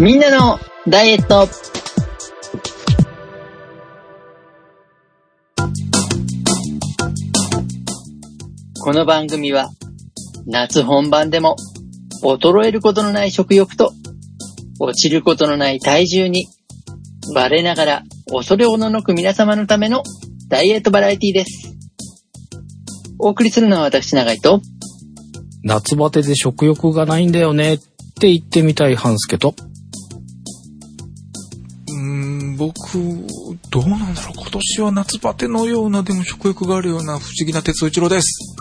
みんなのダイエットこの番組は夏本番でも衰えることのない食欲と落ちることのない体重に我ながら恐れおののく皆様のためのダイエットバラエティです。お送りするのは私長井と夏バテで食欲がないんだよねって言ってみたい半助と。僕、どうなんだろう。今年は夏バテのような、でも食欲があるような不思議な哲夫一郎です。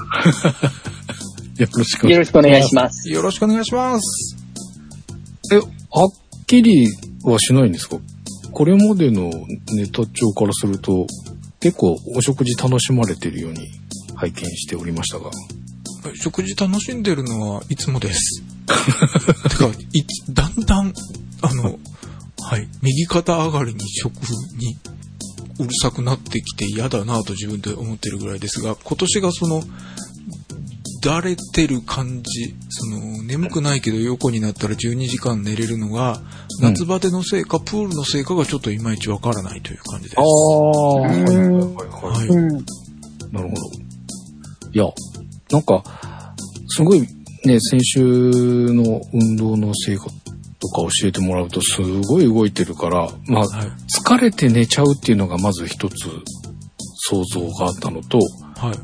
よろしくよろしくお願いします。よろしくお願いします。え、はっきりはしないんですか？これまでのネタ帳からすると、結構お食事楽しまれてるように拝見しておりましたが。食事楽しんでるのはいつもです。てか、いだんだん、あの、はい、右肩上がりに食にうるさくなってきて嫌だなと自分で思ってるぐらいですが、今年がその、だれてる感じ、その、眠くないけど横になったら12時間寝れるのが、うん夏バテのせいか、プールのせいかがちょっといまいちわからないという感じです。ああ、はいはいはいはい。はい。うん。なるほど。いや、なんか、すごいね、先週の運動の成果とか教えてもらうと、すごい動いてるから、まあ、はい。疲れて寝ちゃうっていうのがまず一つ想像があったのと、はい。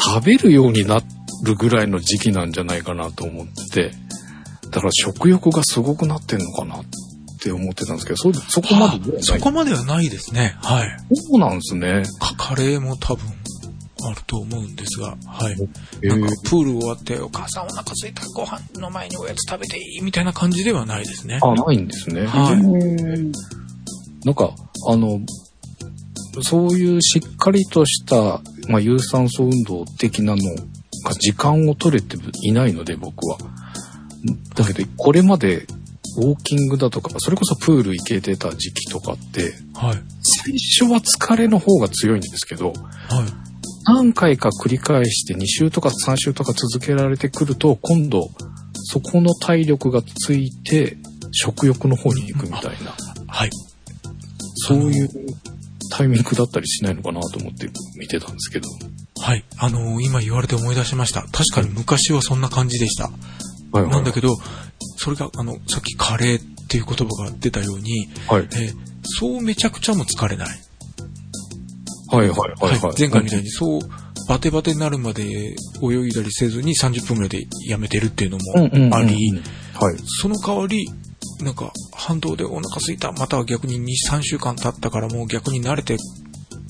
食べるようになるぐらいの時期なんじゃないかなと思ってて、だから食欲がすごくなってんのかなって思ってたんですけど、そ、そこまでではない。そこまではないですね。はい。そうなんですね。かカレーも多分あると思うんですが、はい。えなんかープール終わって、お母さんお腹空いたご飯の前におやつ食べていいみたいな感じではないですね。あ、ないんですね。はいうんなんか、あの、そういうしっかりとした、まあ、有酸素運動的なのが時間を取れていないので、僕は。だけど、これまで、ウォーキングだとか、それこそプール行けてた時期とかって、はい。最初は疲れの方が強いんですけど、はい。何回か繰り返して2週とか3週とか続けられてくると、今度、そこの体力がついて、食欲の方に行くみたいな。はい。そういうタイミングだったりしないのかなと思って見てたんですけど。はい。あのー今言われて思い出しました。確かに昔はそんな感じでした。はいはいなんだけど、それが、あの、さっきカレーっていう言葉が出たように、はい。えーそうめちゃくちゃも疲れない。はいはいはいはい。前回みたいにそう、バテバテになるまで泳いだりせずに30分ぐらいでやめてるっていうのもあり、はい。その代わり、なんか反動でお腹空いた、または逆に2、3週間経ったからもう逆に慣れて、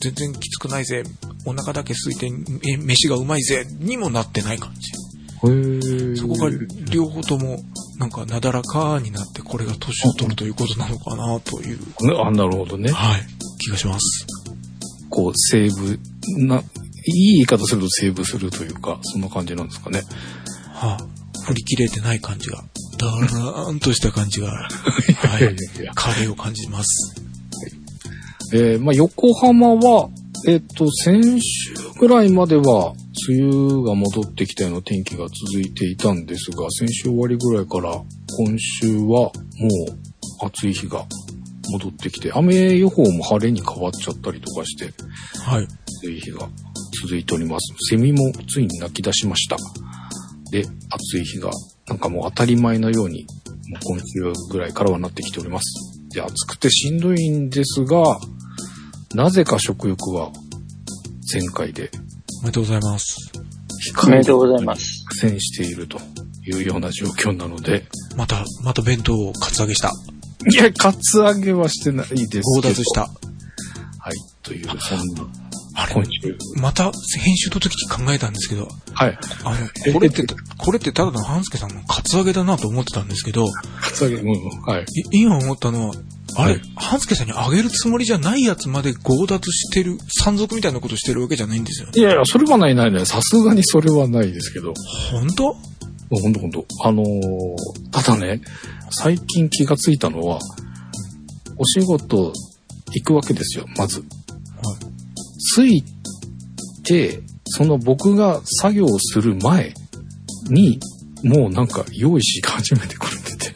全然きつくないぜ、お腹だけ空いて、え飯がうまいぜ、にもなってない感じ。へーそこが両方とも、なんかなだらかになって、これが年を取るということなのかなという、ねあ、なるほどね。はい、気がします。こう、セーブ、な、いい言い方するとセーブするというか、そんな感じなんですかね。はあ、振り切れてない感じが、だらーんとした感じが、は いいやいやいや、カレーを感じます。えーまあ、横浜は、えっ、と、先週ぐらいまでは、梅雨が戻ってきたような天気が続いていたんですが、先週終わりぐらいから、今週はもう暑い日が戻ってきて、雨予報も晴れに変わっちゃったりとかして、はい。暑い日が続いております。セミもついに泣き出しました。で、暑い日が、なんかもう当たり前のように、もう今週ぐらいからはなってきております。で、暑くてしんどいんですが、なぜか食欲は前回でおめでとうございます。おめでとうございます。苦戦しているというような状況なので、また、また弁当をカツアゲした。いや、カツアゲはしてないですけど。強奪した。はい、という、そんな、あれ。また、編集の時に考えたんですけど、はい。あの、これって、これってただの半助さんのカツアゲだなと思ってたんですけど、カツアゲ、うん、うんはい。い今思ったのは、あれ、はい半助さんにあげるつもりじゃないやつまで強奪してる、山賊みたいなことしてるわけじゃないんですよね。いやいや、それはないないない。さすがにそれはないですけど。本当ほんとほんと。あのーただね、最近気がついたのは、お仕事行くわけですよ、まず。着いて、その僕が作業をする前に、もうなんか用意し始めてくれてて、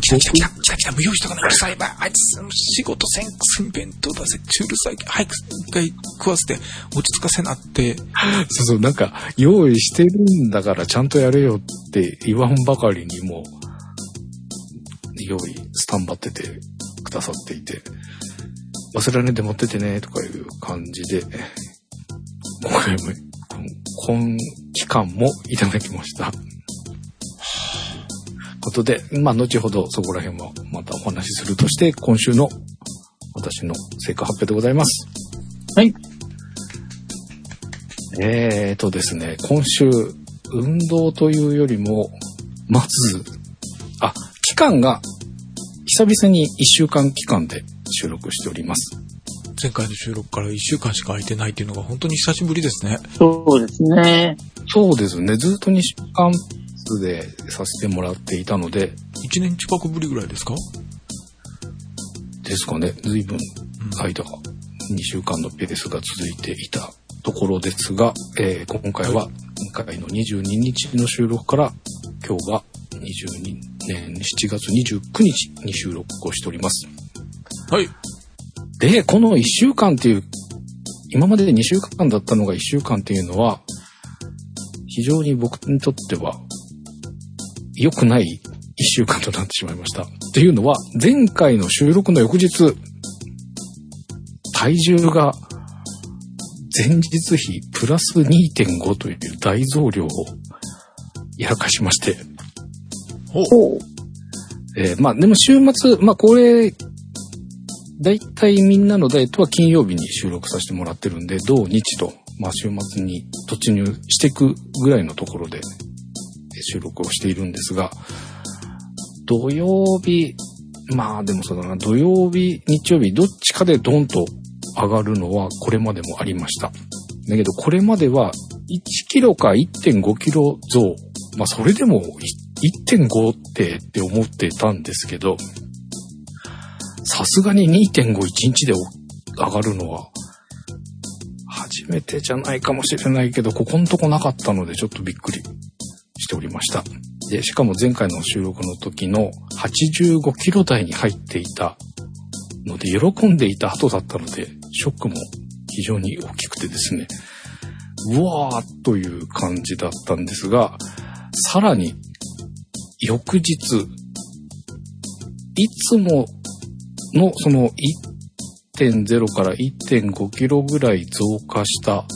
来た来た来た来た、無用意しとかないうるさいばい。あいつ、仕事せんくせに弁当出せ、ちゅうるさい。早く一回食わせて、落ち着かせなって。そうそう、なんか、用意してるんだからちゃんとやれよって言わんばかりにも、用意、スタンバっててくださっていて、忘れられんで持っててね、とかいう感じで、今回も、こん今期間もいただきました。ことで、まあ、後ほどそこら辺はまたお話しするとして、今週の私の成果発表でございます。はい。えーとですね、今週、運動というよりも、まず、あ、期間が、久々に1週間期間で収録しております。前回の収録から1週間しか空いてないっていうのが本当に久しぶりですね。そうですね。そうですね、ずっと2週間でさせてもらっていたので、1年近くぶりぐらいですか？ですかね、随分うん間が2週間のペースが続いていたところですが、えー今回は、今回の22日の収録から、今日が22年7月29日に収録をしております。はい。で、この1週間っていう、今までで2週間だったのが1週間っていうのは、非常に僕にとっては、良くない1週間となってしまいました。っていうのは、前回の収録の翌日、体重が前日比プラス2.5という大増量をやらかしまして、ほう。えーまあでも週末、まあこれ、だいたいみんなのダイエットは金曜日に収録させてもらってるんで、土日と、まあ週末に突入していくぐらいのところでえー収録をしているんですが、土曜日、まあでもそうだな、土曜日、日曜日、どっちかでドンと上がるのはこれまでもありました。だけどこれまでは1キロか1.5キロ増。まあそれでも1.5ってって思ってたんですけど、さすがに2.51日で上がるのは初めてじゃないかもしれないけど、ここのとこなかったのでちょっとびっくりしておりました。で、しかも前回の収録の時の85キロ台に入っていたので、喜んでいた後だったので、ショックも非常に大きくてですね、うわーという感じだったんですが、さらに翌日、いつものその1.0から1.5キロぐらい増加した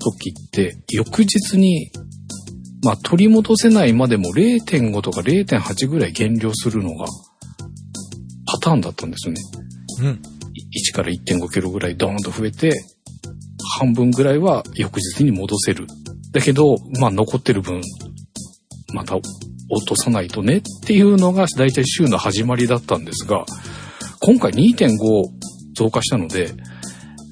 時って、翌日に、まあ取り戻せないまでも0.5とか0.8ぐらい減量するのがパターンだったんですよね。うん。1から1.5キロぐらいドーンと増えて、半分ぐらいは翌日に戻せる。だけど、まあ残ってる分、また落とさないとねっていうのが大体週の始まりだったんですが、今回2.5増加したので、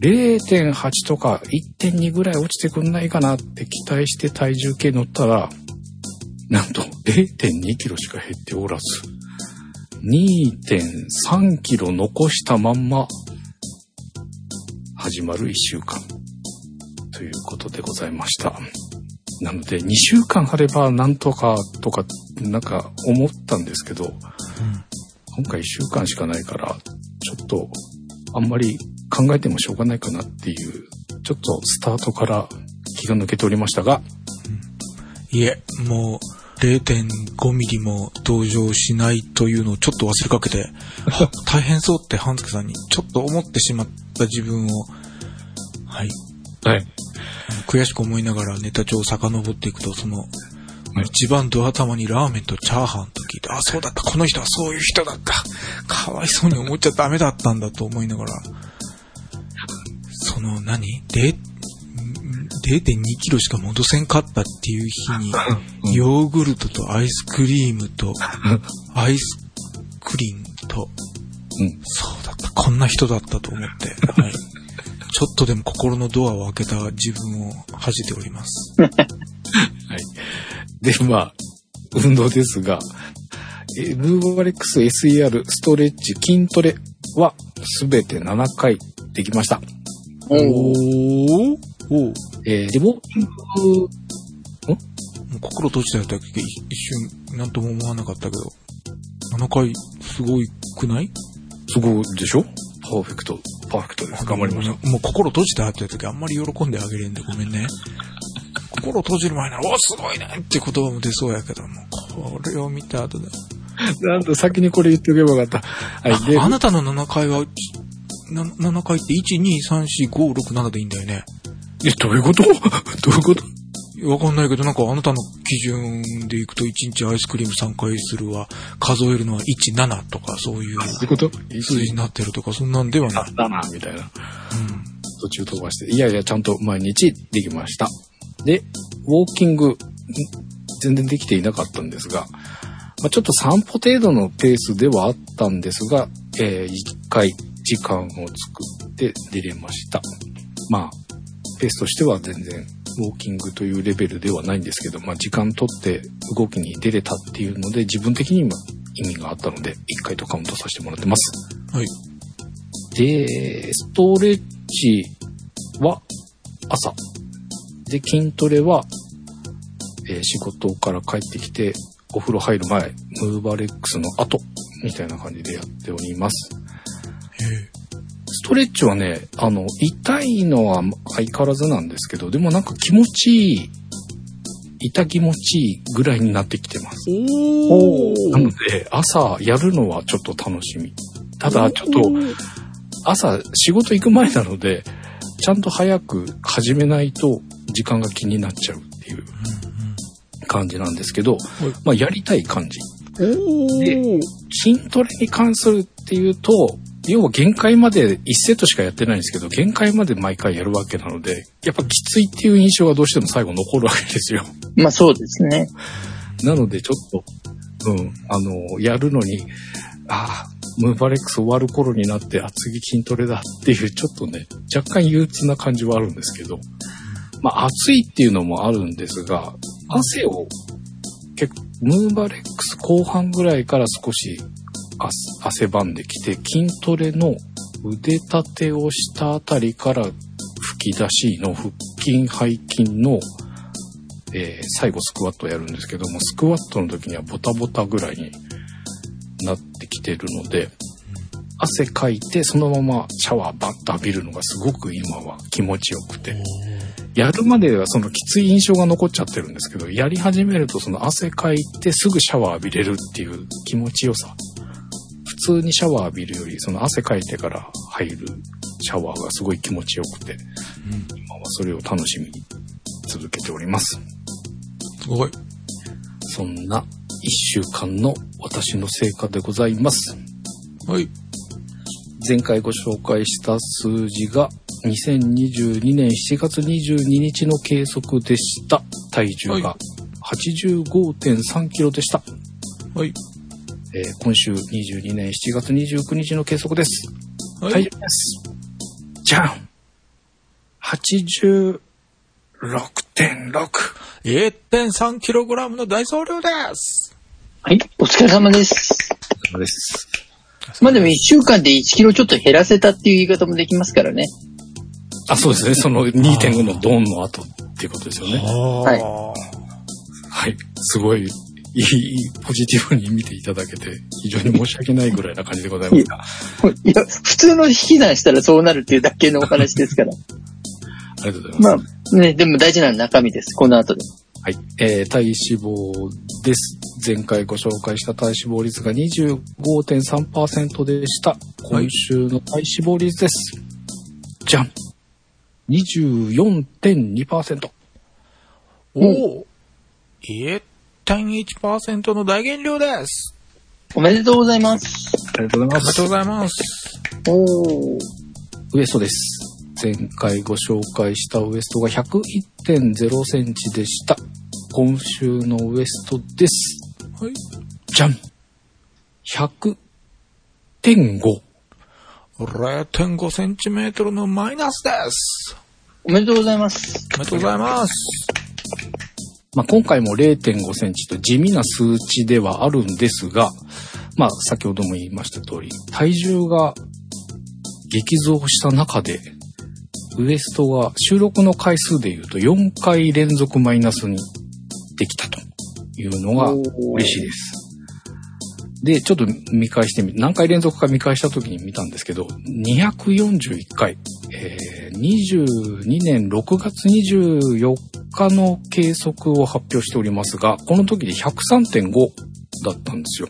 0.8とか1.2ぐらい落ちてくんないかなって期待して体重計乗ったら、なんと0.2キロしか減っておらず、2.3キロ残したまんま始まる1週間ということでございました。なので2週間あればなんとかとかなんか思ったんですけど、今回1週間しかないからちょっとあんまり考えてもしょうがないかなっていうちょっとスタートから気が抜けておりましたが、いえ、もう、0.5ミリも同情しないというのをちょっと忘れかけて、あ大変そうって半助さんにちょっと思ってしまった自分を、はい、はい。悔しく思いながらネタ帳を遡っていくと、その、一番ド頭にラーメンとチャーハンと聞いて、あ、そうだった、この人はそういう人だった。かわいそうに思っちゃダメだったんだと思いながら、その何、0 0.2キロしか戻せんかったっていう日に、うんヨーグルトとアイスクリームと、アイスクリームと、うん。そうだった、こんな人だったと思って、はい。ちょっとでも心のドアを開けた自分を恥じております。はい。で、まあ、運動ですが、えムーバレックス SER ストレッチ筋トレはすべて7回できました。おーおおえー、で、ウォーキング、もう心閉じたよだけ一瞬、なんとも思わなかったけど。7回、すごいくない？すごいでしょ？パーフェクト、パーフェクトです。頑張りました。もう心閉じたって時あんまり喜んであげれんでごめんね。心閉じる前なら、おすごいねって言葉も出そうやけども、これを見た後で。なんと先にこれ言っておけばよかった。はい。であ、あなたの7回は、な7回って1、2、3、4、5、6、7でいいんだよね。え、どういうこと？どういうこと？わかんないけど、なんかあなたの基準でいくと1日アイスクリーム3回するは、数えるのは1、7とかそういう数字になってるとか、そんなんではない。だな、みたいな。うん。途中飛ばして。いやいや、ちゃんと毎日できました。で、ウォーキング、ん全然できていなかったんですが、まあ、ちょっと散歩程度のペースではあったんですが、えー、一回時間を作って出れました。まあ、ペースとしては全然ウォーキングというレベルではないんですけど、まあ時間取って動きに出れたっていうので、自分的にも意味があったので、一回とカウントさせてもらってます。はい。で、ストレッチは朝。で、筋トレは、えー仕事から帰ってきて、お風呂入る前、ムーバレックスの後、みたいな感じでやっております。ストレッチはね、あの、痛いのは相変わらずなんですけど、でもなんか気持ちいい、痛気持ちいいぐらいになってきてます。おなので、朝やるのはちょっと楽しみ。ただ、ちょっと、朝仕事行く前なので、ちゃんと早く始めないと時間が気になっちゃうっていう感じなんですけど、まあやりたい感じ。で筋トレに関するっていうと、要は限界まで1セットしかやってないんですけど、限界まで毎回やるわけなので、やっぱきついっていう印象がどうしても最後残るわけですよ。まあそうですね。なのでちょっと、うん、あの、やるのに、ああ、ムーバレックス終わる頃になって、あ、次筋トレだっていう、ちょっとね、若干憂鬱な感じはあるんですけど、まあ暑いっていうのもあるんですが、汗を、結構、ムーバレックス後半ぐらいから少し汗ばんできて、筋トレの腕立てをしたあたりから吹き出しの腹筋背筋のえー最後スクワットをやるんですけども、スクワットの時にはボタボタぐらいになってきてるので、汗かいてそのままシャワーバッと浴びるのがすごく今は気持ちよくて、やるまではそのきつい印象が残っちゃってるんですけど、やり始めるとその汗かいてすぐシャワー浴びれるっていう気持ちよさ。普通にシャワー浴びるより、その汗かいてから入るシャワーがすごい気持ちよくて、今はそれを楽しみに続けております。すごい。そんな一週間の私の成果でございます。はい。前回ご紹介した数字が2022年7月22日の計測でした。体重が85.3キロでした。はい。えー今週22年7月29日の計測です。は体重です。じゃん !86.6! 1.3kg の大総量です。はい、お疲れ様です。です。まあでも一週間で1キロちょっと減らせたっていう言い方もできますからね。あ、そうですね。その2.5のドンの後っていうことですよね。はいはい。すごい、いい、ポジティブに見ていただけて、非常に申し訳ないぐらいな感じでございますが、いや、普通の引き算したらそうなるっていうだけのお話ですから。ありがとうございます。まあ、ね、でも大事なのは中身です。この後で。はい。えー、体脂肪です。前回ご紹介した体脂肪率が25.3%でした。今週の体脂肪率です。じゃん !24.2%。おお。1.1%の大減量です。おめでとうございます。ありがとうございますありがとう。ございます。おー。ウエストです。前回ご紹介したウエストが101.0センチでした。今週のウエストです。はい。じゃん !100.5。0.5センチメートルのマイナスです。おめでとうございます。おめでとうございます。まあ、今回も0.5センチと地味な数値ではあるんですが、まあ、先ほども言いました通り、体重が激増した中で、ウエストが収録の回数で言うと4回連続マイナスにできたというのが嬉しいです。で、ちょっと見返してみ、何回連続か見返した時に見たんですけど、241回、えー、22年6月24日の計測を発表しておりますが、この時で103.5だったんですよ。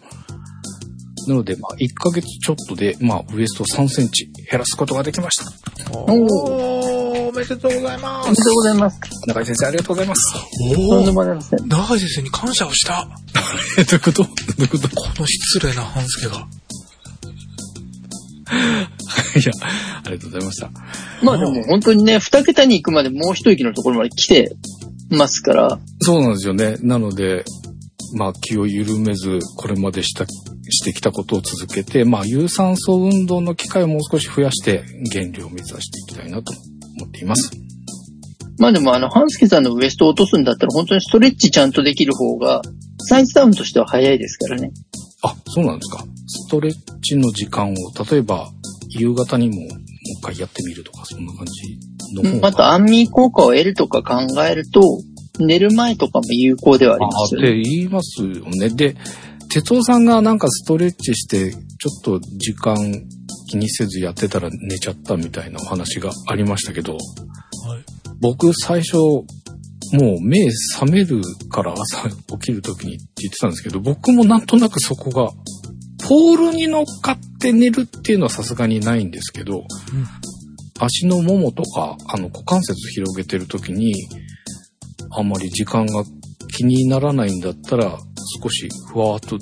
なので、まあ、1ヶ月ちょっとで、まあ、ウエスト3センチ減らすことができました。おー、おめでとうございまおめでとうございます。中井先生、ありがとうございます。おとんでー、もありません。長井先生に感謝をした。え、どういうことどういうことこの失礼な半助が。いや、ありがとうございました。まあでも本当にね、二桁に行くまでもう一息のところまで来てますから、そうなんですよね。なので、まあ気を緩めず、これまでした、してきたことを続けて、まあ有酸素運動の機会をもう少し増やして、減量を目指していきたいなと思っています。まあでもあの、ハンスケさんのウエストを落とすんだったら本当にストレッチちゃんとできる方が、サイズダウンとしては早いですからね。あ、そうなんですか。ストレッチの時間を、例えば夕方にも一回やってみるとか、そんな感じの方が。あと安眠効果を得るとか考えると、寝る前とかも有効ではありあますよね。って言いますよね。で、哲夫さんがなんかストレッチして、ちょっと時間気にせずやってたら寝ちゃったみたいなお話がありましたけど、はい。僕最初、もう目覚めるから朝起きる時にって言ってたんですけど、僕もなんとなくそこが、ポールに乗っかって寝るっていうのはさすがにないんですけど、足のももとか、あの股関節広げてる時に、あんまり時間が気にならないんだったら、少しふわーっと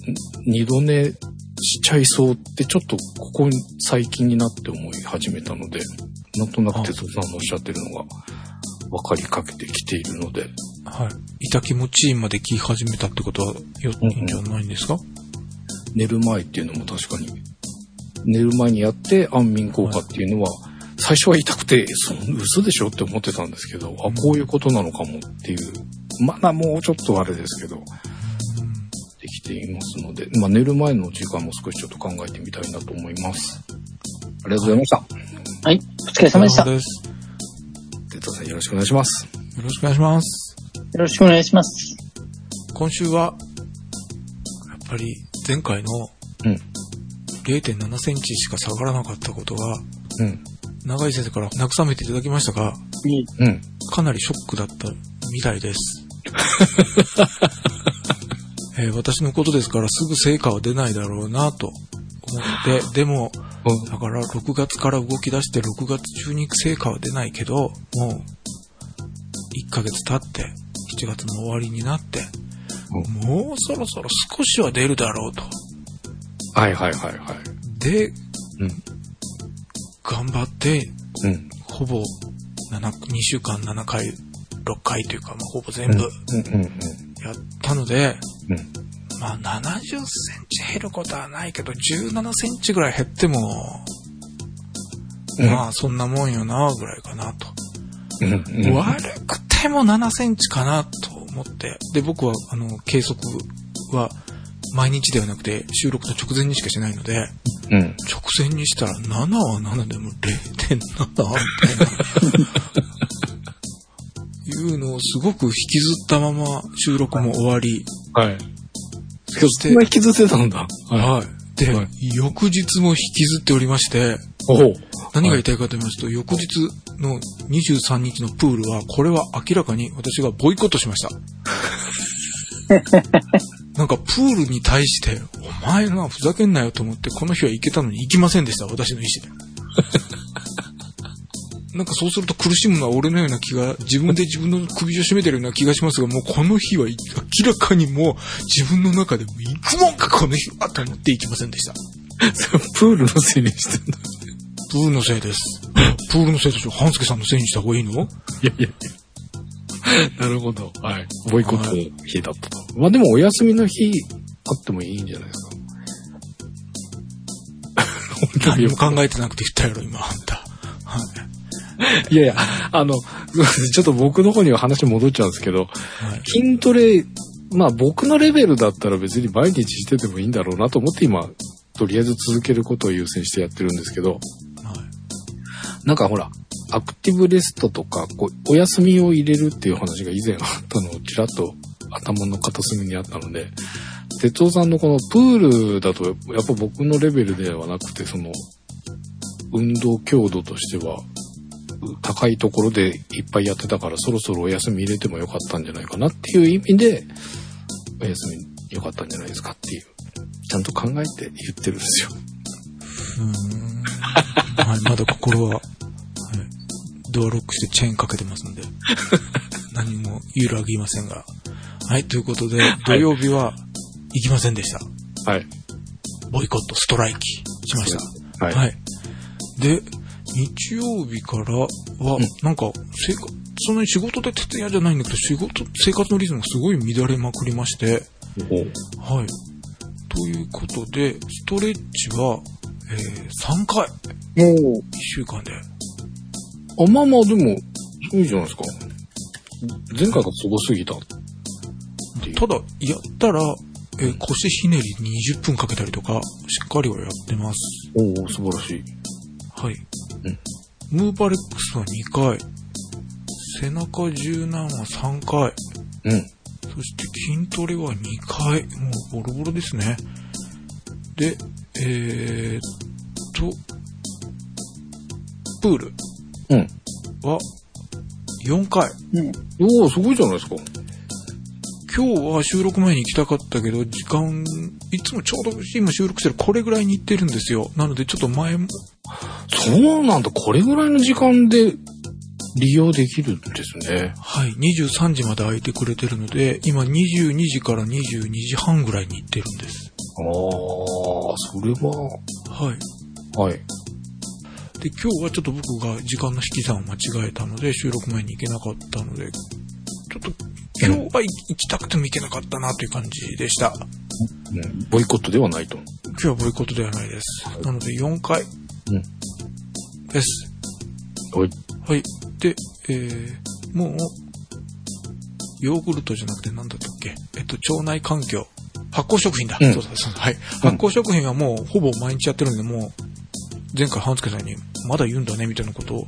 二度寝しちゃいそうってちょっとここ最近になって思い始めたので、なんとなく哲夫さんのおっしゃってるのが分かりかけてきているので、はい。痛気持ちいいまで聞き始めたってことは、よ、うんいいん。じゃないんですか？寝る前っていうのも確かに、寝る前にやって安眠効果っていうのは、最初は痛くて、そ嘘でしょって思ってたんですけど、あ、こういうことなのかもっていう、まだもうちょっとあれですけど、できていますので、まあ寝る前の時間も少しちょっと考えてみたいなと思います。ありがとうございました。はい。お疲れ様でした。です。哲太さんよろしくお願いします。よろしくお願いします。ろしくお願いします。今週は、やっぱり前回のうん。0.7センチしか下がらなかったことは、うん。長井先生から慰めていただきましたが、うん。かなりショックだったみたいです。えー私のことですからすぐ成果は出ないだろうなと思って、でも、だから6月から動き出して6月中に成果は出ないけど、もう1ヶ月経って7月の終わりになって、もうそろそろ少しは出るだろうと。はいはいはいはい。で、うん。頑張って、うん。ほぼ7、2週間7回、6回というか、まあ、ほぼ全部。やったので、うん。まあ70センチ減ることはないけど、17センチぐらい減っても、うんまあそんなもんよな、ぐらいかなと。うんうん。悪くても7センチかなと思って。で、僕は、あの、計測は毎日ではなくて収録の直前にしかしないので、うん。直前にしたら7は7でも0.7みたいな。いうのをすごく引きずったまま収録も終わり、はい。そしてそんな、引きずってたんだ。はい。で、はい翌日も引きずっておりまして。何が言いたいかと言いますと、翌日の23日のプールは、これは明らかに私がボイコットしました。なんかプールに対して、お前な、ふざけんなよと思って、この日は行けたのに行きませんでした、私の意思で。なんかそうすると苦しむのは俺のような気が、自分で自分の首を絞めてるような気がしますが、もうこの日は明らかにもう自分の中でも行くもんか、この日はと思って行きませんでした。プールのせいにしてんだ。プールのせいです。プールのせいでしょ半助さんのせいにした方がいいの？いやいやいや。なるほど。はい。ボイコットの日だったと。まあでもお休みの日あってもいいんじゃないですか。何も考えてなくて言ったやろ、今、あんた。はい。いやいや、あの、ちょっと僕の方には話戻っちゃうんですけど、はい。筋トレ、まあ僕のレベルだったら別に毎日しててもいいんだろうなと思って今、とりあえず続けることを優先してやってるんですけど、はい。なんかほら、アクティブレストとか、こう、お休みを入れるっていう話が以前あったのをちらっと頭の片隅にあったので、哲夫さんのこのプールだと、やっぱ僕のレベルではなくて、その、運動強度としては、高いところでいっぱいやってたから、そろそろお休み入れてもよかったんじゃないかなっていう意味で、お休みよかったんじゃないですかっていう、ちゃんと考えて言ってるんですよ。うーん。はい、まだ心は、ドアロックしてチェーンかけてますんで、何も揺らぎませんが。はい、ということで、土曜日は行きませんでした。はい。ボイコット、ストライキしました。はい。はい。で、日曜日からは、なんか、生活、そんなに仕事で徹夜じゃないんだけど、仕事、生活のリズムがすごい乱れまくりまして、おはい。ということで、ストレッチは、えー、3回、もう、1週間で。あ、まあまあ、でも、いいじゃないですか。前回がすごすぎた。ただ、やったら、えー腰ひねり20分かけたりとか、しっかりはやってます。おお素晴らしい。はい。うんムーバレックスは2回、背中柔軟は3回、うん。そして筋トレは2回。もうボロボロですね。で、えー、っと、プールうん。は4回。うん。おおすごいじゃないですか。今日は収録前に行きたかったけど、時間、いつもちょうど今収録してるこれぐらいに行ってるんですよ。なのでちょっと前も、そうなんだ。これぐらいの時間で利用できるんですね。はい、23時まで空いてくれてるので、今22時から22時半ぐらいに行ってるんです。ああ、それは、はい。はい。で、今日はちょっと僕が時間の引き算を間違えたので、収録前に行けなかったので、ちょっと今日は行きたくても行けなかったなという感じでした。うん、ボイコットではないと。今日はボイコットではないです。なので4回うん。です。はい。はい。で、えー、もう、ヨーグルトじゃなくて何だったっけ？えっと、腸内環境。発酵食品だ。うんそうだそうだ。はい。発酵食品はもうほぼ毎日やってるんで、もう、前回半助さんに、まだ言うんだね、みたいなことを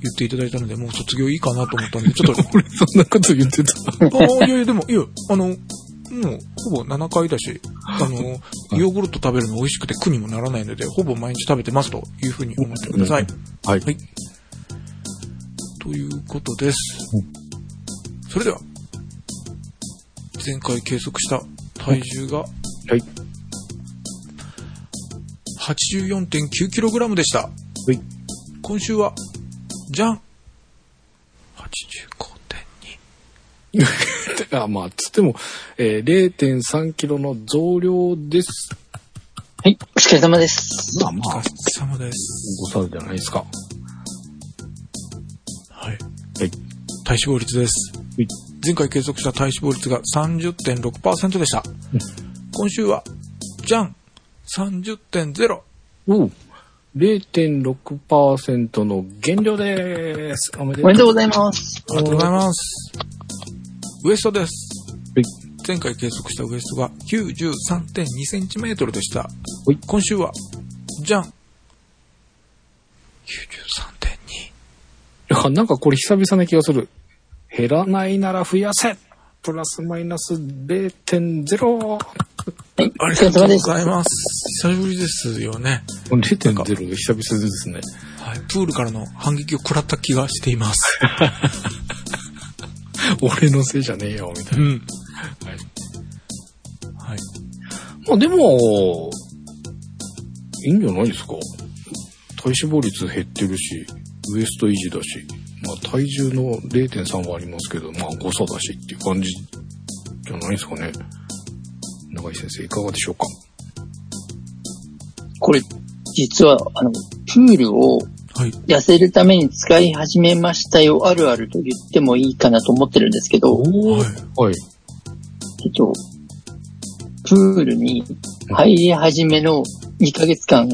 言っていただいたので、もう卒業いいかなと思ったんで、ちょっと、俺、そんなこと言ってた。ああ、いやいや、でも、いや、あの、もう、ほぼ7回だし、あの、ヨーグルト食べるの美味しくて苦にもならないので、ほぼ毎日食べてますというふうに思ってください。はい。はい。ということです。それでは、前回計測した体重がはい。84.9kg でした。い今週は、じゃん !85.2。あまあ、つっても、えー、0.3キロの増量です。はい、お疲れ様です。まあまあお疲、れ様です。誤差じゃないですか。はい。はい。体脂肪率です。い前回計測した体脂肪率が30.6%でした。今週は、じゃん !30.0! おう0.6%の減量です。おめでとうございます。ありがとうございます。ウエストです。はい前回計測したウエストが93.2センチメートルでした。はい今週は、じゃん !93.2。あなんかこれ久々な気がする。減らないなら増やせプラスマイナス0.0。あり。がとうございます。久しぶりですよね。0.0が久々ですね。はい。プールからの反撃を食らった気がしています。俺のせいじゃねえよ、みたいうな。ん。はい。はい。まあでも、いいんじゃないですか。体脂肪率減ってるし、ウエスト維持だし、まあ体重の0.3はありますけど、まあ誤差だしっていう感じじゃないですかね。長井先生いかがでしょうか？これ、実は、あの、プールをはい。痩せるために使い始めましたよ、あるあると言ってもいいかなと思ってるんですけど、おはい。はい。えっと、プールに入り始めの2ヶ月間、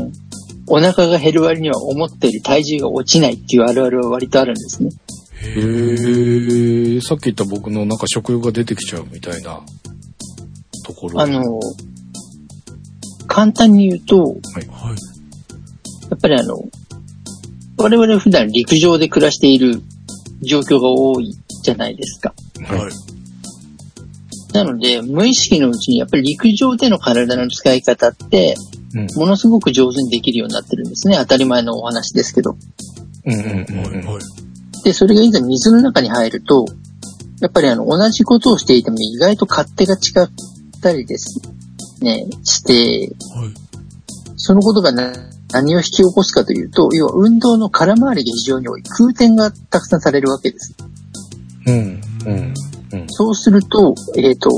お腹が減る割には思っている体重が落ちないっていうあるあるは割とあるんですね。へ。え、さっき言った僕のなんか食欲が出てきちゃうみたいなところ。あの、簡単に言うと、はい。やっぱりあの、我々普段陸上で暮らしている状況が多いじゃないですか。はい。なので、無意識のうちにやっぱり陸上での体の使い方って、うん。ものすごく上手にできるようになってるんですね。当たり前のお話ですけど。うんうんうんはい、うん。はい。で、それがいざ水の中に入ると、やっぱりあの、同じことをしていても意外と勝手が違ったりですね、して、はい。そのことがな何を引き起こすかというと、要は運動の空回りが非常に多い。空転がたくさんされるわけです。うん。うん。うん。そうすると、えっ、と、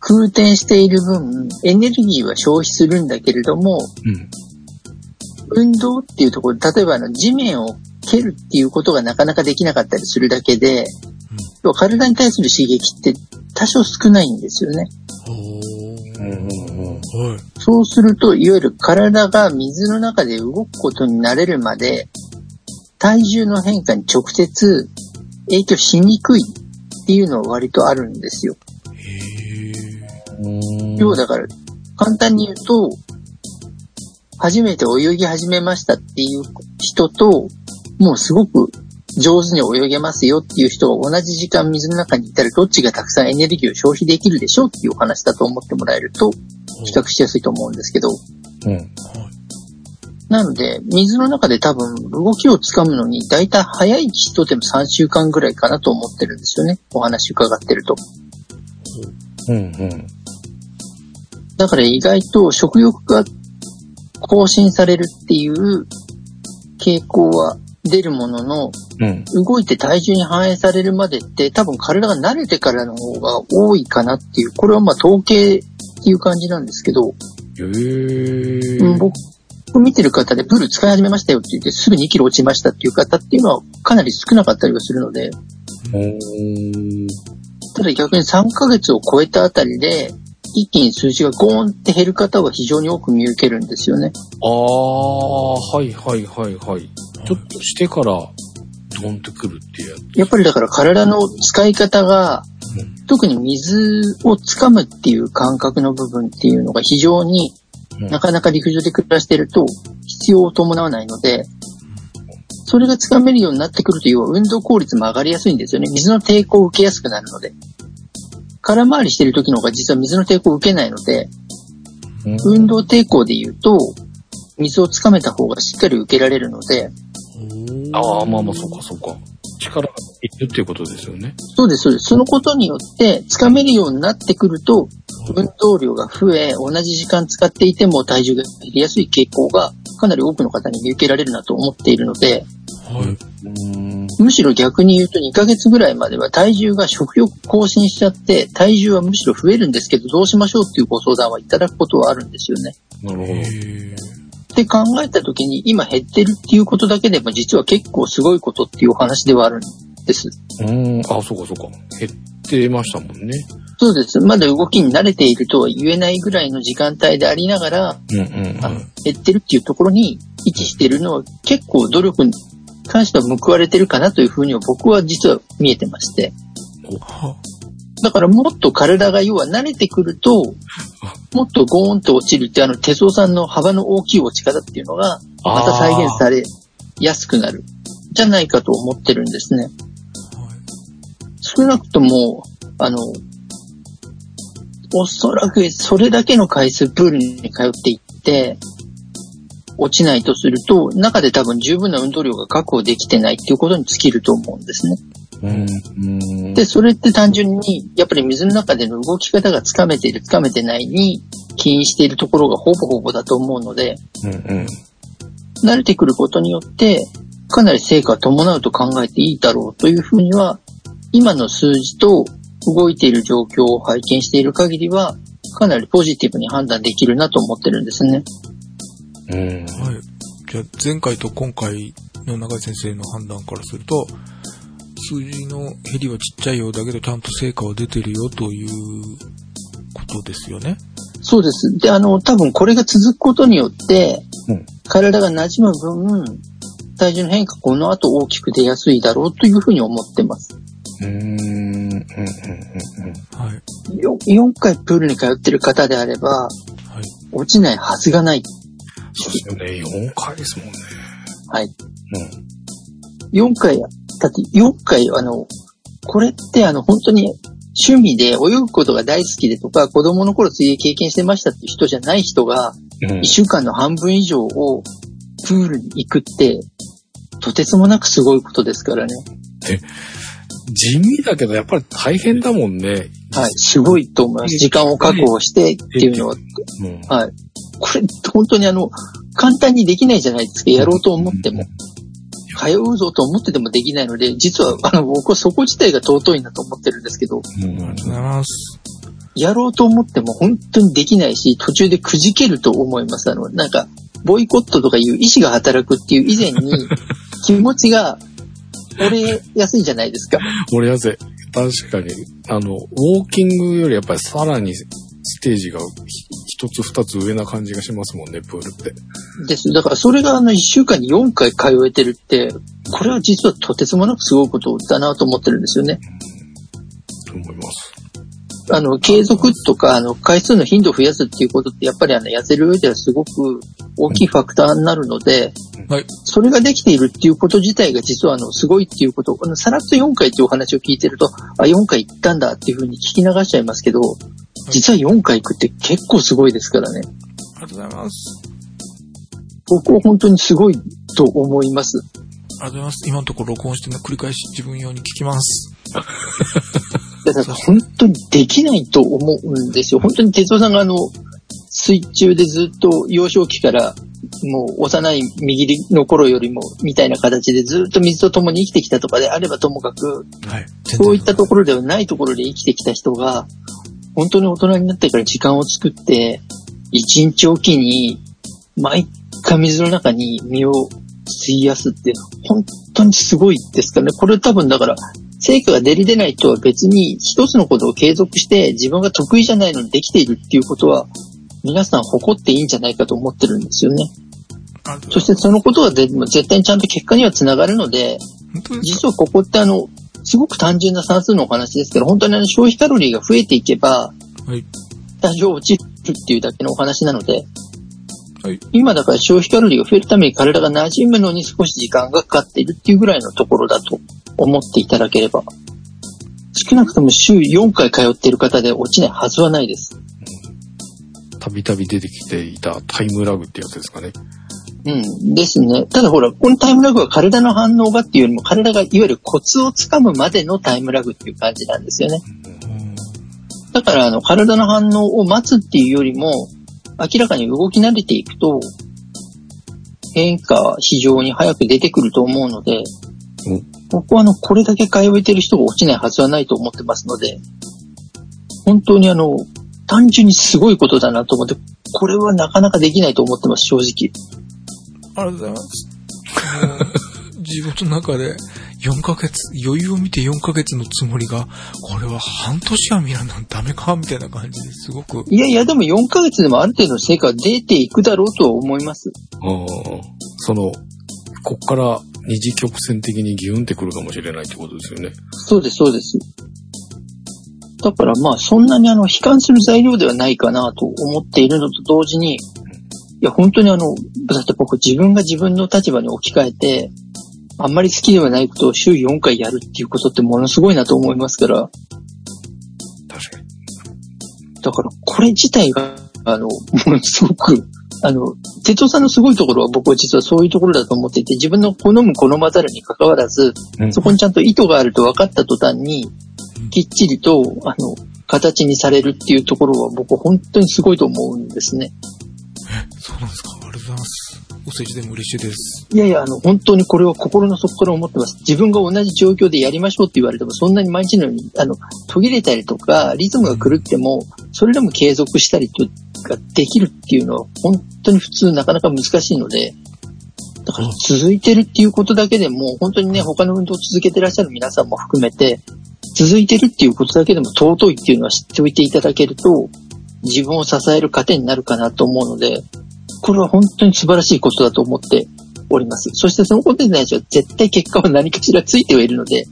空転している分、エネルギーは消費するんだけれども、うん。運動っていうところ、例えばあの地面を蹴るっていうことがなかなかできなかったりするだけで、要は体に対する刺激って多少少ないんですよね。そうすると、いわゆる体が水の中で動くことになれるまで、体重の変化に直接影響しにくいっていうのは割とあるんですよ。要はだから、簡単に言うと、初めて泳ぎ始めましたっていう人と、もうすごく上手に泳げますよっていう人が同じ時間水の中にいたらどっちがたくさんエネルギーを消費できるでしょうっていうお話だと思ってもらえると比較しやすいと思うんですけど、うん。はい。なので、水の中で多分動きをつかむのに大体早い人でも3週間ぐらいかなと思ってるんですよね。お話伺ってると。うんうん。だから意外と食欲が更新されるっていう傾向は出るものの、うん。動いて体重に反映されるまでって多分体が慣れてからの方が多いかなっていう、これはまあ統計っていう感じなんですけど、へ僕見てる方でプール使い始めましたよって言ってすぐ2キロ落ちましたっていう方っていうのはかなり少なかったりはするので、うん。ただ逆に3ヶ月を超えたあたりで、一気に数字がゴーンって減る方は非常に多く見受けるんですよね。ああ、はいはいはいはい。ちょっとしてから、ドンってくるっていうやつ。やっぱりだから体の使い方が、特に水をつかむっていう感覚の部分っていうのが非常にうんなかなか陸上で暮らしてると必要を伴わないので、それがつかめるようになってくると要は運動効率も上がりやすいんですよね。水の抵抗を受けやすくなるので。空回りしてる時の方が実は水の抵抗を受けないので、うん運動抵抗で言うと、水をつかめた方がしっかり受けられるので、ああ、まあまあ、そうかそうか。力がいるっていうことですよね。そうです、そうです。そのことによって、つかめるようになってくると、運動量が増え、同じ時間使っていても体重が減りやすい傾向が、かなり多くの方に見受けられるなと思っているので、はい。うん。むしろ逆に言うと2ヶ月ぐらいまでは体重が食欲更新しちゃって、体重はむしろ増えるんですけど、どうしましょうっていうご相談はいただくことはあるんですよね。なるほ。って考えた時に、今減ってるっていうことだけでも実は結構すごいことっていうお話ではあるんです。うん。あ、そうかそうか。減ってましたもんね。そうです。まだ動きに慣れているとは言えないぐらいの時間帯でありながら、うんうん。あの減ってるっていうところに位置しているのは結構努力に関しては報われてるかなというふうには僕は実は見えてまして。はだからもっと体が要は慣れてくると、もっとゴーンと落ちるってあの哲夫さんの幅の大きい落ち方っていうのがまた再現されやすくなる。じゃないかと思ってるんですね。はい。少なくとも、あの、おそらくそれだけの回数プールに通っていって、落ちないとすると、中で多分十分な運動量が確保できてないっていうことに尽きると思うんですね。うん。うん。で、それって単純に、やっぱり水の中での動き方がつかめている、つかめてないに起因しているところがほぼほぼだと思うので、うんうん。慣れてくることによって、かなり成果を伴うと考えていいだろうというふうには、今の数字と動いている状況を拝見している限りは、かなりポジティブに判断できるなと思ってるんですね。うん。はい。じゃあ、前回と今回の中井先生の判断からすると、数字の減りはちっちゃいようだけど、ちゃんと成果は出てるよということですよね。そうです。で、あの、多分これが続くことによって、うん体が馴染む分、体重の変化この後大きく出やすいだろうというふうに思ってます。うん。うん。うん。うん。はい。よ4回プールに通ってる方であれば、はい。落ちないはずがない。そうですよね。4回ですもんね。はい。うん。4回、だって4回、あの、これってあの、本当に趣味で泳ぐことが大好きでとか、子供の頃水泳経験してましたっていう人じゃない人が、うん一週間の半分以上をプールに行くって、とてつもなくすごいことですからね。地味だけど、やっぱり大変だもんね。はい。すごいと思います。時間を確保してっていうのは。うん。はい。これ、本当にあの、簡単にできないじゃないですか。やろうと思っても。通うぞと思っててもできないので、実は、あの、僕はそこ自体が尊いなと思ってるんですけど、うんありがとうございます。やろうと思っても本当にできないし、途中でくじけると思います。あの、なんか、ボイコットとかいう意志が働くっていう以前に、気持ちが折れやすいじゃないですか。俺やぜ。確かに、あの、ウォーキングよりやっぱりさらにステージがひ一つ二つ上な感じがしますもんね、プールって。です。だからそれがあの1週間に4回通えてるって、これは実はとてつもなくすごいことだなと思ってるんですよね。と思います。あの、継続とか、あの、回数の頻度を増やすっていうことって、やっぱりあの、痩せる上ではすごく大きいファクターになるので、はい。それができているっていうこと自体が実はあの、すごいっていうこと、あの、さらっと4回っていうお話を聞いてると、あ、4回行ったんだっていうふうに聞き流しちゃいますけど、実は4回行くって結構すごいですからね。ありがとうございます。僕は本当にすごいと思います。ありがとうございます。今のところ録音して繰り返し自分用に聞きます。だから本当にできないと思うんですよ。本当に哲夫さんがあの、水中でずっと幼少期から、もう幼い右の頃よりも、みたいな形でずっと水と共に生きてきたとかであればともかく、はい。そういったところではないところで生きてきた人が、本当に大人になってから時間を作って、一日おきに、毎回水の中に身を費やすって、本当にすごいですからね。これ多分だから、成果が出る出ないとは別に一つのことを継続して自分が得意じゃないのにできているっていうことは、皆さん誇っていいんじゃないかと思ってるんですよね。そしてそのことはでも絶対にちゃんと結果にはつながるので、実はここってあの、すごく単純な算数のお話ですけど、本当にあの消費カロリーが増えていけば、はい。多少落ちるっていうだけのお話なので、はい。今だから消費カロリーが増えるために体が馴染むのに少し時間がかかっているっていうぐらいのところだと思っていただければ、少なくとも週4回通っている方で落ちないはずはないです。たびたび出てきていたタイムラグってやつですかね。うん。ですね。ただほら、このタイムラグは体の反応がっていうよりも、体がいわゆるコツをつかむまでのタイムラグっていう感じなんですよね。だから、あの、体の反応を待つっていうよりも、明らかに動き慣れていくと、変化は非常に早く出てくると思うのでうん、僕はあの、これだけ通えてる人が落ちないはずはないと思ってますので、本当にあの、単純にすごいことだなと思って、これはなかなかできないと思ってます、正直。ありがとうございます。自分の中で4ヶ月、余裕を見て4ヶ月のつもりが、これは半年は見らんのダメかみたいな感じですごく、いやいや、でも4ヶ月でもある程度の成果は出ていくだろうとは思います。うんその、こっから二次曲線的にギュンってくるかもしれないってことですよね。そうです、そうです。だからまあ、そんなにあの、悲観する材料ではないかなと思っているのと同時に、いや、本当にあの、だって僕自分が自分の立場に置き換えて、あんまり好きではないことを週4回やるっていうことってものすごいなと思いますから、確かに。だからこれ自体が、あの、ものすごく、あの、哲夫さんのすごいところは僕は実はそういうところだと思っていて、自分の好む好まざるに関わらず、うんそこにちゃんと意図があると分かった途端に、きっちりと、あの、形にされるっていうところは僕本当にすごいと思うんですね。そうなんですか。ありがとうございます。お世辞でも嬉しいです。いやいや、あの、本当にこれは心の底から思ってます。自分が同じ状況でやりましょうって言われても、そんなに毎日のように、あの、途切れたりとか、リズムが狂っても、それでも継続したりとかできるっていうのは、本当に普通なかなか難しいので、だから続いてるっていうことだけでも、本当にね、他の運動を続けてらっしゃる皆さんも含めて、続いてるっていうことだけでも尊いっていうのは知っておいていただけると、自分を支える糧になるかなと思うので、これは本当に素晴らしいことだと思っております。そしてそのことに対しては絶対結果は何かしらついてはいるので、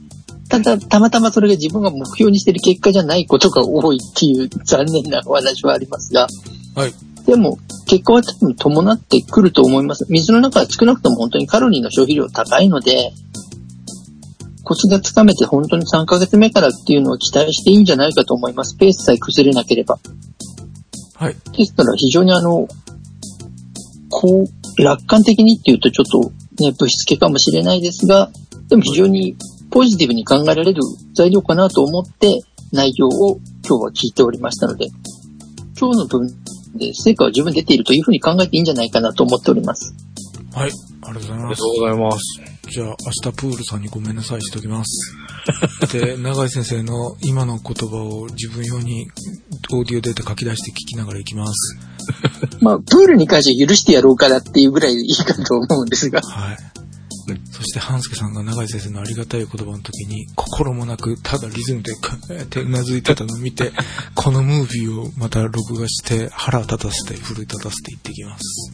ただ、たまたまそれが自分が目標にしている結果じゃないことが多いっていう残念なお話はありますが、はい。でも、結果は多分伴ってくると思います。水の中は少なくとも本当にカロリーの消費量高いので、コツがつかめて本当に3ヶ月目からっていうのは期待していいんじゃないかと思います。ペースさえ崩れなければ。はい。ですから非常にあの、こう、楽観的にっていうとちょっとね、ぶしつけかもしれないですが、でも非常にポジティブに考えられる材料かなと思って内容を今日は聞いておりましたので、今日の分で成果は十分出ているというふうに考えていいんじゃないかなと思っております。はい。ありがとうございますありがと。うございます。じゃあ、明日プールさんにごめんなさいしておきます。で、長井先生の今の言葉を自分用にオーディオデータ書き出して聞きながら行きます。まあ、プールに関しては許してやろうかなっていうぐらいいいかと思うんですが、はい。そして、半助さんが長井先生のありがたい言葉の時に、心もなく、ただリズムでこうやってうなずいてたのを見て、このムービーをまた録画して、腹立たせて、奮い立たせていってきます。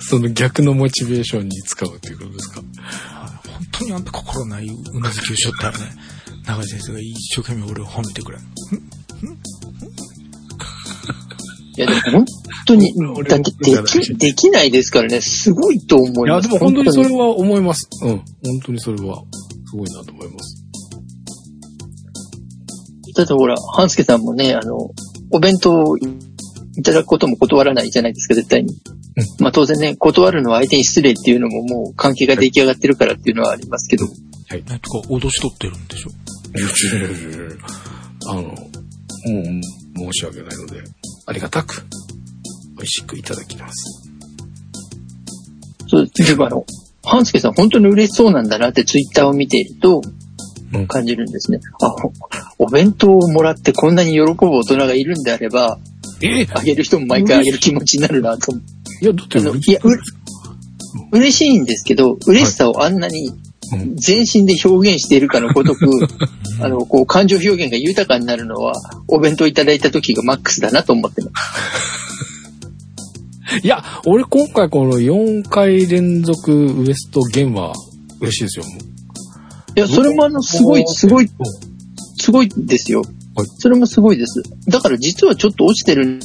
その逆のモチベーションに使うということですか？はい本当にあんた心ないうなずきをしよったらね、長井先生が一生懸命俺を褒めてくれ。いやでも本当に俺、だってでき、できないですからね、すごいと思いいや、ます。でも本当にそれ本は思います。うん。本当にそれは、すごいなと思います。だってほら、半助さんもね、あの、お弁当をいただくことも断らないじゃないですか、絶対に。まあ当然ね、断るのは相手に失礼っていうのももう関係が出来上がってるからっていうのはありますけど、え、とか、脅し取ってるんでしょあの、もう申し訳ないので、ありがたく、美味しくいただきます。そう、でもあの、半助さん本当に嬉しそうなんだなってツイッターを見ているとうん感じるんですね。あ、ほお弁当をもらってこんなに喜ぶ大人がいるんであれば、えあげる人も毎回あげる気持ちになるなと思っていや、だっていや、う、嬉しいんですけど、嬉しさをあんなにうん全身で表現しているかのごとく、あの、こう、感情表現が豊かになるのは、お弁当いただいた時がマックスだなと思ってます。いや、俺今回この4回連続ウエスト弦は嬉しいですよ。いや、それもあの、すごい、すごい、すごいですよはい。それもすごいです。だから実はちょっと落ちてるん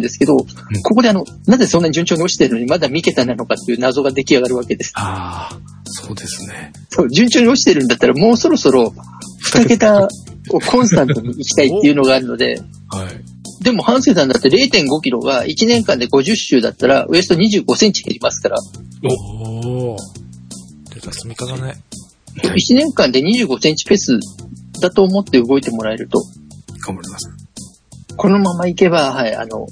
ですけど、ここであの、なぜそんなに順調に落ちてるのにまだ3桁なのかっていう謎が出来上がるわけです。ああ、そうですね。そう、順調に落ちてるんだったらもうそろそろ2桁をコンスタントに行きたいっていうのがあるので、はい。でも、ハンセさんだって0.5キロが1年間で50周だったら、ウエスト25センチ減りますから、おお出た積み方ね。1年間で25センチペースだと思って動いてもらえると、頑張ります。このままいけば、はい、あの、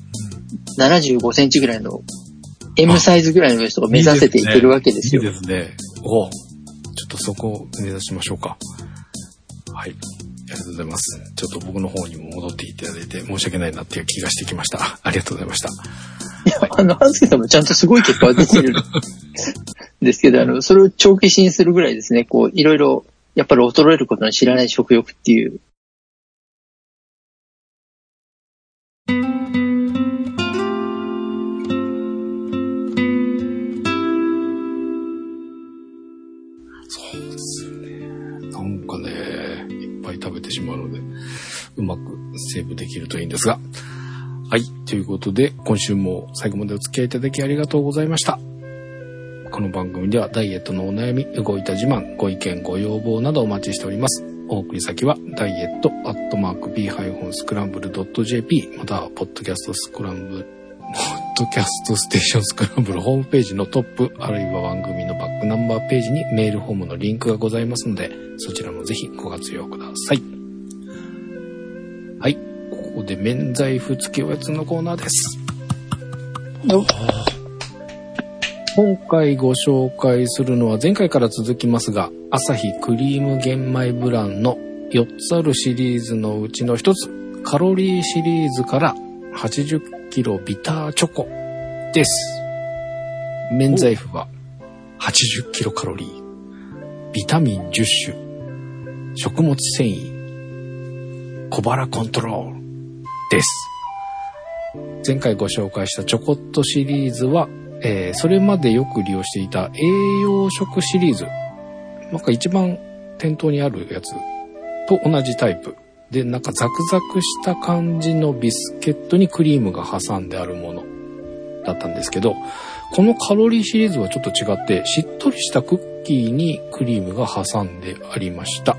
75センチぐらいの M サイズぐらいのウエストが目指せていけるわけですよ。いいですね。おちょっとそこを目指しましょうか。はい。ありがとうございます。ちょっと僕の方にも戻っていただいて申し訳ないなっていう気がしてきました。ありがとうございました。いや、あの、ハンセさんもちゃんとすごい結果が出てるんですけど、あの、それを長期視にするぐらいですね、こう、いろいろ、やっぱり衰えることの知らない食欲っていううまくセーブできるといいんですが。はい。ということで、今週も最後までお付き合いいただきありがとうございました。この番組ではダイエットのお悩み、動いた自慢、ご意見、ご要望などお待ちしております。お送り先は、ダイエットアットマーク b-scramble.jp、または、ポッドキャストスクランブル、ポッドキャストステーションスクランブルホームページのトップ、あるいは番組のバックナンバーページにメールフォームのリンクがございますので、そちらもぜひご活用ください。はい。ここで免罪符付きおやつのコーナーです。今回ご紹介するのは前回から続きますが、朝日クリーム玄米ブランの4つあるシリーズのうちの1つ、カロリーシリーズから80キロビターチョコです。免罪符は80キロカロリー、ビタミン10種、食物繊維、小腹コントロールです。前回ご紹介したチョコットシリーズは、えーそれまでよく利用していた栄養食シリーズ。なんか一番店頭にあるやつと同じタイプ。で、なんかザクザクした感じのビスケットにクリームが挟んであるものだったんですけど、このカロリーシリーズはちょっと違って、しっとりしたクッキーにクリームが挟んでありました。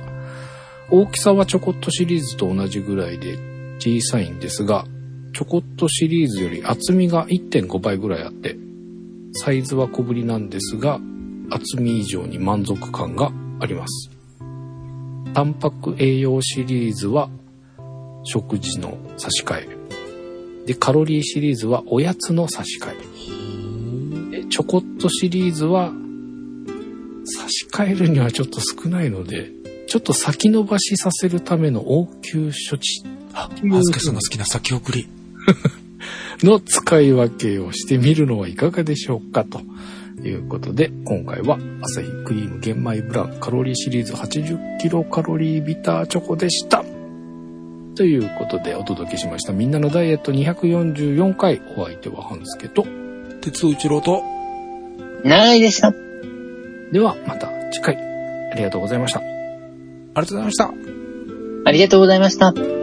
大きさはチョコットシリーズと同じぐらいで小さいんですが、チョコットシリーズより厚みが1.5倍ぐらいあって、サイズは小ぶりなんですが、厚み以上に満足感があります。タンパク栄養シリーズは食事の差し替え。で、カロリーシリーズはおやつの差し替え。でチョコットシリーズは差し替えるにはちょっと少ないので、ちょっと先延ばしさせるための応急処置あ、マスケさんが好きな先送り。の使い分けをしてみるのはいかがでしょうかということで、今回はアサヒクリーム玄米ブランカロリーシリーズ80キロカロリービターチョコでした。ということでお届けしました。みんなのダイエット244回。お相手は半助と。鉄尾一郎と、長いでした。ではまた次回。ありがとうございました。ありがとうございました。ありがとうございました。